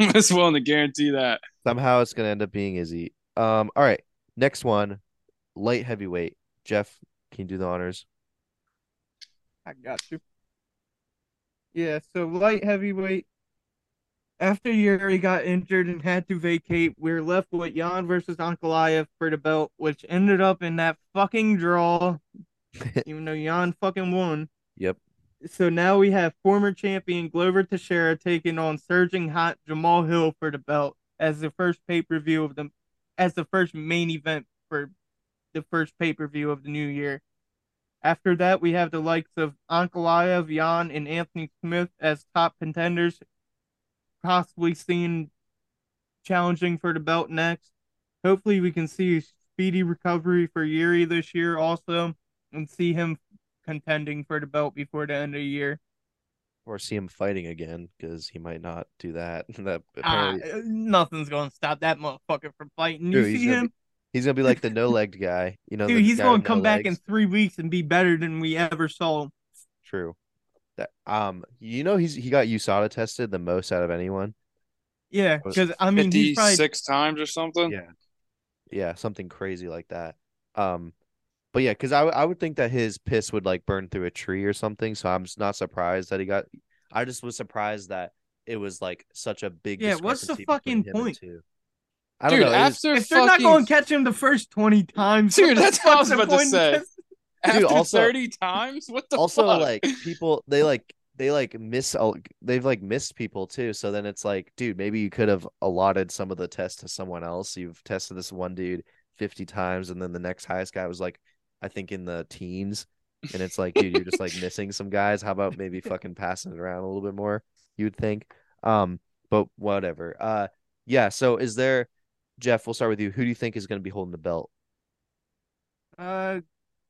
I'm (laughs) just willing to guarantee that. Somehow it's going to end up being Izzy. Um. All right. Next one, light heavyweight. Jeff, can you do the honors? I got you. Yeah, so light heavyweight. After Yuri got injured and had to vacate, we're left with Jan versus Ankalaev for the belt, which ended up in that fucking draw, (laughs) even though Jan fucking won. Yep. So now we have former champion Glover Teixeira taking on surging hot Jamal Hill for the belt as the first pay per view of the, as the first main event for the first pay per view of the new year. After that, we have the likes of Ankalaev, Jan, and Anthony Smith as top contenders, possibly seen challenging for the belt next. Hopefully, we can see a speedy recovery for Yuri this year also, and see him contending for the belt before the end of the year. Or see him fighting again because he might not do that. (laughs) that Ah, apparently, nothing's gonna stop that motherfucker from fighting. Dude, You he's see gonna him, he's gonna be like the no legged guy. You know, dude? He's gonna with no come back in three weeks and be better than we ever saw him. True. That um, you know he's he got USADA tested the most out of anyone. Yeah, because I mean he's probably 56 times or something. Yeah. Yeah, something crazy like that. Um, but yeah, because I w- I would think that his piss would like burn through a tree or something. So I'm s- not surprised that he got. I just was surprised that it was like such a big. Yeah, what's the fucking point? I don't Dude, know. it was- after if they're not going to catch him the first twenty times, Dude, what that's what I was fuck's about to say. after Dude, also- 30 times, what the also fuck? like people they like they like miss al- they've like missed people too so then it's like dude maybe you could have allotted some of the tests to someone else you've tested this one dude 50 times and then the next highest guy was like i think in the teens and it's like dude you're just like (laughs) missing some guys how about maybe fucking passing it around a little bit more you would think um but whatever uh yeah so is there jeff we'll start with you who do you think is going to be holding the belt Uh,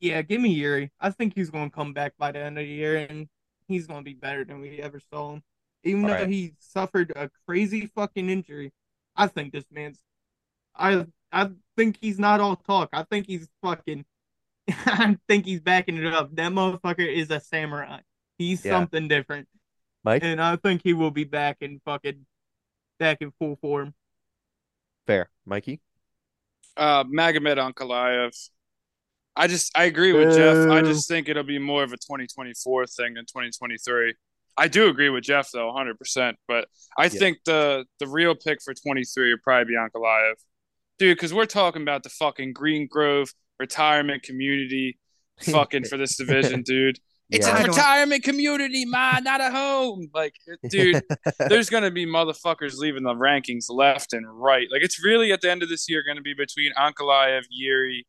yeah, give me Yuri. I think he's going to come back by the end of the year, and he's going to be better than we ever saw him. Even All though right. he suffered a crazy fucking injury, I think this man's. I I think he's not all talk. I think he's fucking. (laughs) I think he's backing it up. That motherfucker is a samurai. He's Yeah. something different, mike and I think he will be back in fucking, back in full form. fair mikey uh Magomed Ankalaev. I just I agree with Jeff. I just think it'll be more of a 2024 thing than 2023. I do agree with Jeff though, 100%, but I Yeah. think the the real pick for 23 would probably be Ankalaev. Dude, cuz we're talking about the fucking Green Grove retirement community (laughs) fucking for this division, dude. (laughs) It's Yeah. I a don't- retirement community, man, not a home. Like, dude, (laughs) there's gonna be motherfuckers leaving the rankings left and right. Like, it's really at the end of this year gonna be between Ankalaev, Yuri,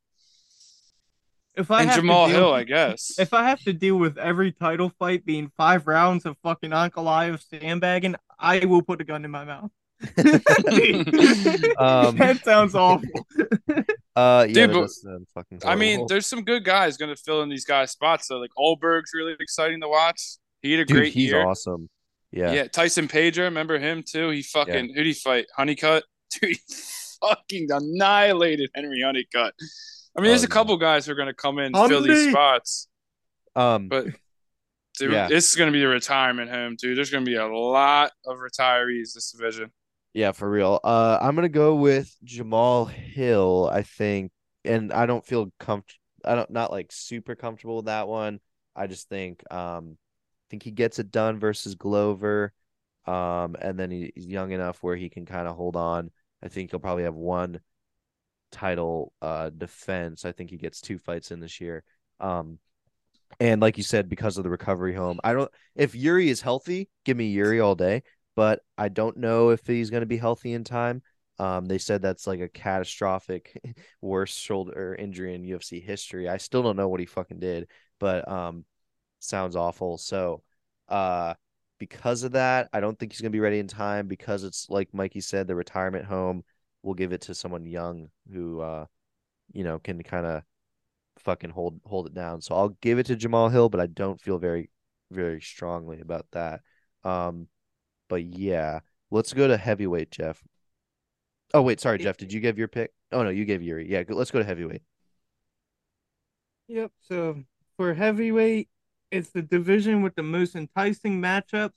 If I and have to Jamal deal- Hill, I guess. If I have to deal with every title fight being five rounds of fucking Ankalaev sandbagging, I will put a gun in my mouth. (laughs) Um, that sounds awful. (laughs) Uh, yeah, Dude, but- does fucking I mean, there's some good guys gonna fill in these guys' spots though. Like Ulberg's really exciting to watch. He had a dude, great he's year. awesome. Yeah, Yeah. Tyson Pedro, remember him too? He fucking who'd he fight? Honeycutt? (laughs) Dude, he fucking annihilated Henry Honeycutt. I mean, there's Oh, a couple guys who are gonna come in and fill these spots. Um, But dude, Yeah. this is gonna be a retirement home, dude. There's gonna be a lot of retirees this division. Yeah, for real. Uh, I'm gonna go with Jamal Hill. I think, and I don't feel comfortable. I don't not like super comfortable with that one. I just think, um, I think he gets it done versus Glover. Um, and then he, he's young enough where he can kind of hold on. I think he'll probably have one title uh defense. I think he gets two fights in this year. Um, and like you said, because of the recovery home, I don't. If Yuri is healthy, give me Yuri all day. But I don't know if he's going to be healthy in time. Um, they said that's like a catastrophic, (laughs) worst shoulder injury in UFC history. I still don't know what he fucking did, but um, sounds awful. So, uh, because of that, I don't think he's gonna be ready in time because it's like Mikey said, the retirement home. We'll give it to someone young who, uh, you know, can kind of fucking hold hold it down. So I'll give it to Jamal Hill, but I don't feel very, very strongly about that. Um, but yeah, let's go to heavyweight, Jeff. Oh wait, sorry, Jeff. Did you give your pick? Oh no, you gave Yuri. Yeah, let's go to heavyweight. Yep. So for heavyweight, it's the division with the most enticing matchups,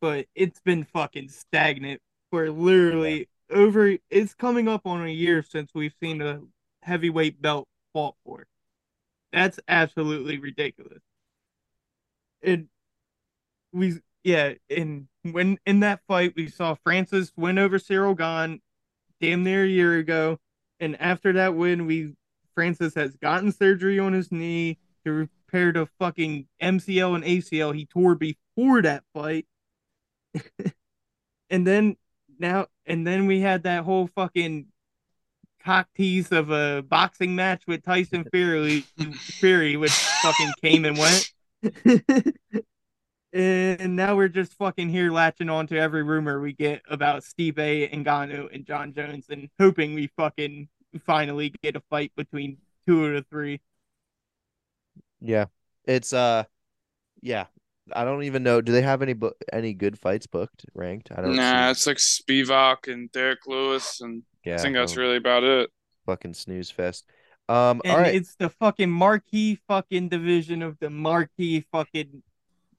but it's been fucking stagnant for literally over. It's coming up on a year since we've seen a heavyweight belt fought for. That's absolutely ridiculous. And we yeah, and when in that fight we saw Francis win over Ciryl Gane damn near a year ago, and after that win we Francis has gotten surgery on his knee to repair the fucking MCL and ACL he tore before that fight. (laughs) and then now and then we had that whole fucking cock tease of a boxing match with Tyson Fury Fury which fucking came and went. (laughs) and now we're just fucking here latching on to every rumor we get about Stipe and Ngannou and Jon Jones and hoping we fucking finally get a fight between two of the three. Yeah, it's uh, yeah. I don't even know. Do they have any book any good fights booked ranked? I don't. Know. Nah, see. it's like Spivak and Derrick Lewis, and Yeah, I think that's really about it. fucking snooze fest. Um, and all right. it's the fucking marquee fucking division of the marquee fucking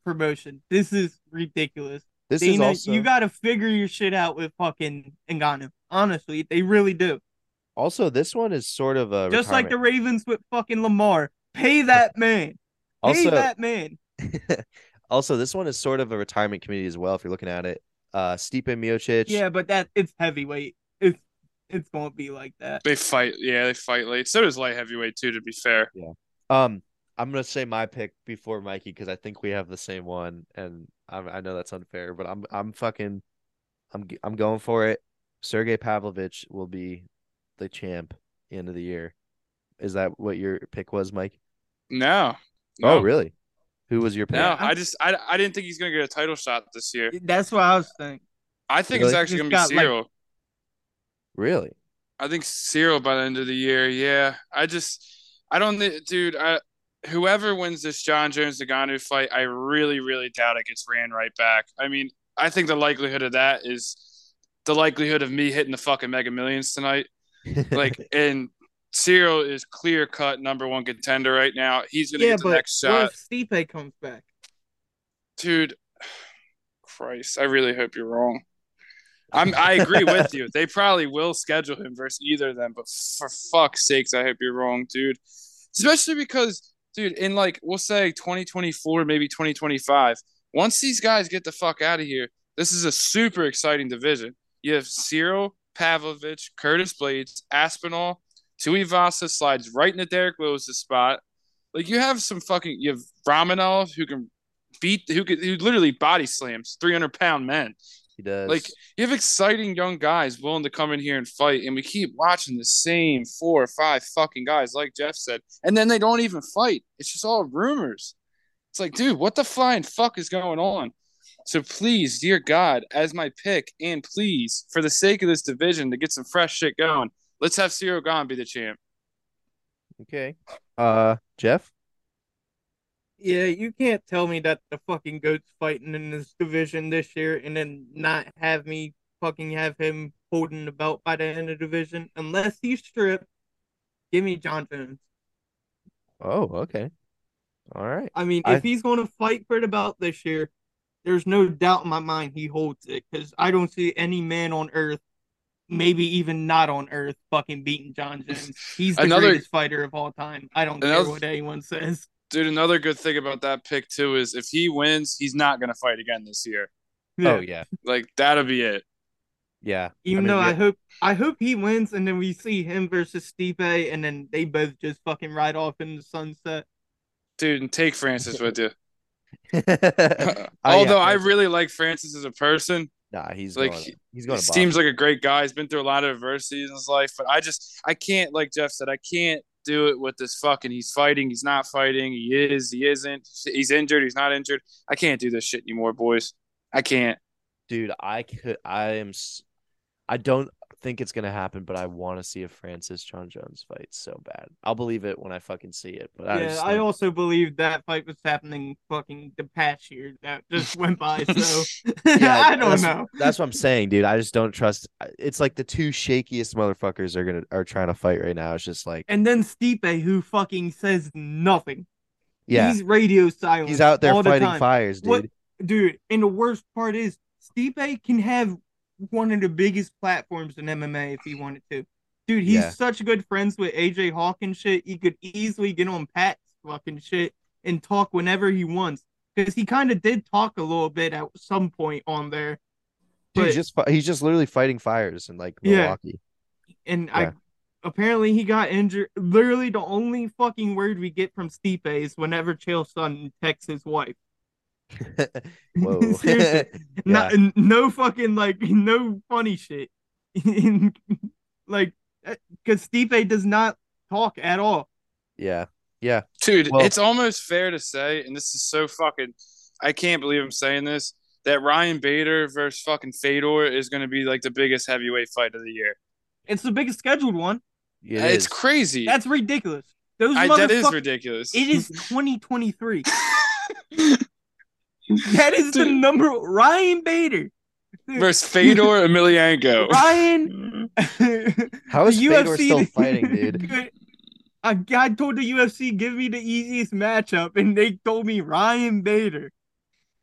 promotion. This is ridiculous. This is also you got to figure your shit out with fucking Ngannou. Honestly, they really do. also this one is sort of a Just like the Ravens with fucking Lamar. Pay that (laughs) man. Pay also that man. (laughs) also this one is sort of a retirement committee as well. If you're looking at it, uh, Stipe Miocic. Yeah, but that it's heavyweight. It's it's gonna be like that. They fight. Yeah, they fight late. So does light heavyweight too. To be fair, Yeah. Um, I'm gonna say my pick before Mikey because I think we have the same one, and I, I know that's unfair, but I'm I'm fucking, I'm g- I'm going for it. Sergey Pavlovich will be the champ end of the year. Is that what your pick was, Mike? no. Oh, really? Who was your pick? No, I just I, I didn't think he's gonna get a title shot this year. That's what I was thinking. I think Really? it's actually Just gonna got, be like- Ciryl. Really? I think Ciryl by the end of the year. Yeah, I just I don't thi- dude. I whoever wins this Jon Jones Ngannou fight, I really really doubt it gets ran right back. I mean, I think the likelihood of that is the likelihood of me hitting the fucking Mega Millions tonight. (laughs) Like, and Ciryl is clear cut number one contender right now. He's gonna Yeah, get the but next what shot, if Stipe comes back? dude. (sighs) Christ, I really hope you're wrong. I'm I agree (laughs) with you. They probably will schedule him versus either of them, but for fuck's sakes, I hope you're wrong, dude. Especially because, dude, in like we'll say 2024, maybe 2025, once these guys get the fuck out of here, this is a super exciting division. You have Ciryl, Pavlovich, Curtis Blaydes, Aspinall, Tuivasa slides right into Derrick Lewis' spot. Like you have some fucking you have Romanov who can beat who could who literally body slams 300 pound men. He does. Like you have exciting young guys willing to come in here and fight, and we keep watching the same four or five fucking guys, like Jeff said, and then they don't even fight. It's just all rumors. It's like, dude, what the flying fuck is going on? So please, dear God, as my pick, and please, for the sake of this division, to get some fresh shit going, let's have Ciryl Gane be the champ. okay. Uh, Jeff. Yeah, you can't tell me that the fucking goat's fighting in this division this year and then not have me fucking have him holding the belt by the end of the division unless he's stripped. Give me Jon Jones. Oh, okay. All right. I mean, I- if he's going to fight for the belt this year, there's no doubt in my mind he holds it because I don't see any man on earth, maybe even not on earth, fucking beating Jon Jones. He's the Another- greatest fighter of all time. I don't care what anyone says. Dude, another good thing about that pick too is if he wins, he's not gonna fight again this year. Oh yeah. Like that'll be it. Yeah. Even mean, though I hope I hope he wins and then we see him versus Stipe and then they both just fucking ride off in the sunset. Dude, and take Francis with you. (laughs) Oh, yeah, Although I really like Francis as a person. Nah, he's Like, going. he's going He to. seems like a great guy. He's been through a lot of adversities in his life, but I just I can't like Jeff said, I can't do it with this fucking he's fighting, he's not fighting, he is, he isn't, he's injured, he's not injured. I can't do this shit anymore, boys. I can't. dude. I could. I am. I don't think it's gonna happen, but I want to see a Francis Jon Jones fight so bad. I'll believe it when I fucking see it. But I yeah, just I also believe that fight was happening fucking the past year that (laughs) just went by, so Yeah, (laughs) I don't that's- know. That's what I'm saying, dude. I just don't trust. It's like the two shakiest motherfuckers are gonna are trying to fight right now. It's just like, And then Stipe who fucking says nothing. yeah, He's radio silent. he's out there all the fighting fires, dude. What- Dude, and the worst part is Stipe can have one of the biggest platforms in MMA if he wanted to. Dude, he's Yeah. such good friends with AJ Hawk and shit. He could easily get on Pat's fucking shit and talk whenever he wants. Because he kind of did talk a little bit at some point on there. Dude, but- just he's just literally fighting fires in like Yeah. Milwaukee. And Yeah. I apparently he got injured. Literally, the only fucking word we get from Stipe is whenever Chael Sonnen texts his wife. Whoa. (laughs) (laughs) Yeah. No, no fucking like (laughs) no funny shit. like, uh, because Stipe does not talk at all. yeah. Yeah. Dude, Well- it's almost fair to say, and this is so fucking I can't believe I'm saying this, that Ryan Bader versus fucking Fedor is gonna be like the biggest heavyweight fight of the year. It's the biggest scheduled one. It it's is. crazy. That's ridiculous. Those I, that is ridiculous. It is 2023. (laughs) that is the number. Ryan Bader. (laughs) Versus Fedor Emelianenko. (laughs) Ryan. How is the Fedor still fighting, dude? I, I told the UFC give me the easiest matchup, and they told me Ryan Bader.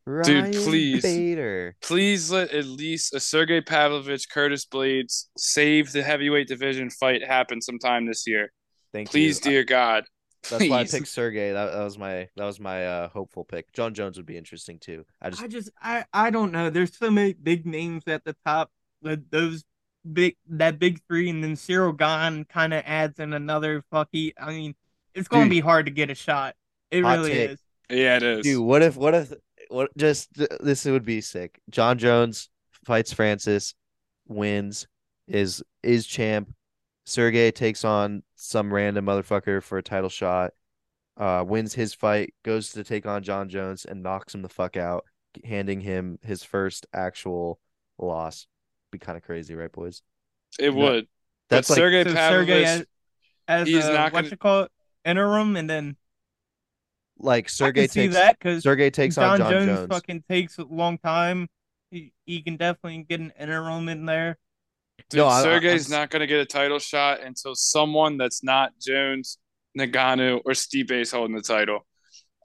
Ryan please. Bader. Please let at least a Sergey Pavlovich, Curtis Blaydes save the heavyweight division fight happen sometime this year. Thank you. Please, you. dear God. That's why I (laughs) picked Sergey. That, that was my that was my uh, hopeful pick. Jon Jones would be interesting too. I just I just I I don't know. There's so many big names at the top. That those big that big three, and then Ciryl Gane kind of adds in another fucky. I mean, it's going to be hard to get a shot. It Hot really take. is. Yeah, it is. dude, what if what if what just this would be sick. Jon Jones fights Francis, wins, is is champ. Sergey takes on some random motherfucker for a title shot. Uh, wins his fight, goes to take on Jon Jones and knocks him the fuck out, handing him his first actual loss. Be kind of crazy, right, boys? it would. That's but like Sergey So Pavlovich, Sergey as, as he's uh, not what gonna- you call it interim, and then like Sergey can see takes that because Sergey takes Jon, on Jon Jones, Jones. fucking takes a long time. He, he can definitely get an interim in there. Dude, No, I- I- Sergey's not going to get a title shot until someone that's not Jones, Ngannou, or Stipe's holding the title.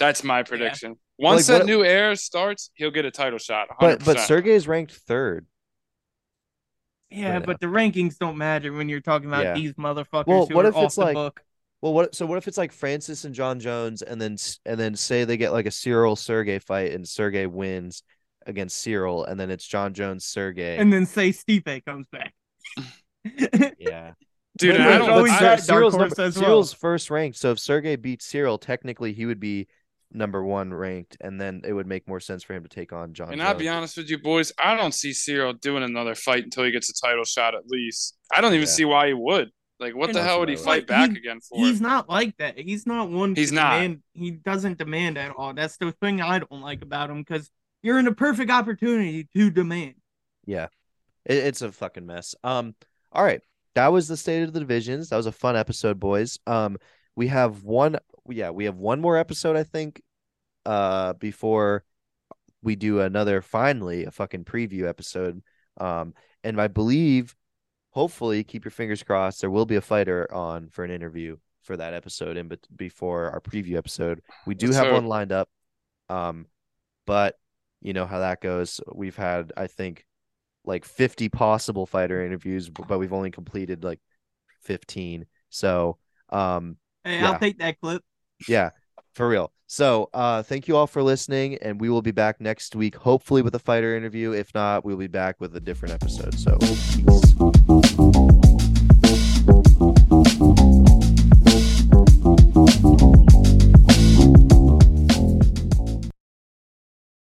That's my prediction. Once Like, that what- new era starts, he'll get a title shot. 100%. but but Sergey's ranked third. Yeah, Right now. but the rankings don't matter when you're talking about Yeah. these motherfuckers Well, who what are if off it's the like- book. Well, what? So what if it's like Francis and Jon Jones, and then and then say they get like a Ciryl Sergey fight, and Sergey wins against Ciryl, and then it's Jon Jones Sergey. And then say Stipe comes back. Yeah, dude, But- I don't. always I- that Ciryl's, number, well. Ciryl's first ranked. So if Sergey beats Ciryl, technically he would be number one ranked, and then it would make more sense for him to take on Jon. And Jones. I'll be honest with you, boys, I don't see Ciryl doing another fight until he gets a title shot at least. I don't even Yeah. see why he would. Like, what And the hell would he that's fight what back He- again for? He's not like that. He's not one. He's not. Demand, he doesn't demand at all. That's the thing I don't like about him because you're in a perfect opportunity to demand. Yeah, it, it's a fucking mess. Um, all right, that was the state of the divisions. That was a fun episode, boys. Um, we have one. Yeah, we have one more episode, I think. Uh, before we do another, finally, a fucking preview episode. Um, and I believe, hopefully, keep your fingers crossed. There will be a fighter on for an interview for that episode, and but before our preview episode, we do have hope. one lined up. Um, but you know how that goes. We've had, I think, like 50 possible fighter interviews, but we've only completed like 15. So, um, Hey, Yeah. I'll take that clip. yeah, for real. So, uh, thank you all for listening, and we will be back next week, hopefully with a fighter interview. If not, we'll be back with a different episode. So, peace.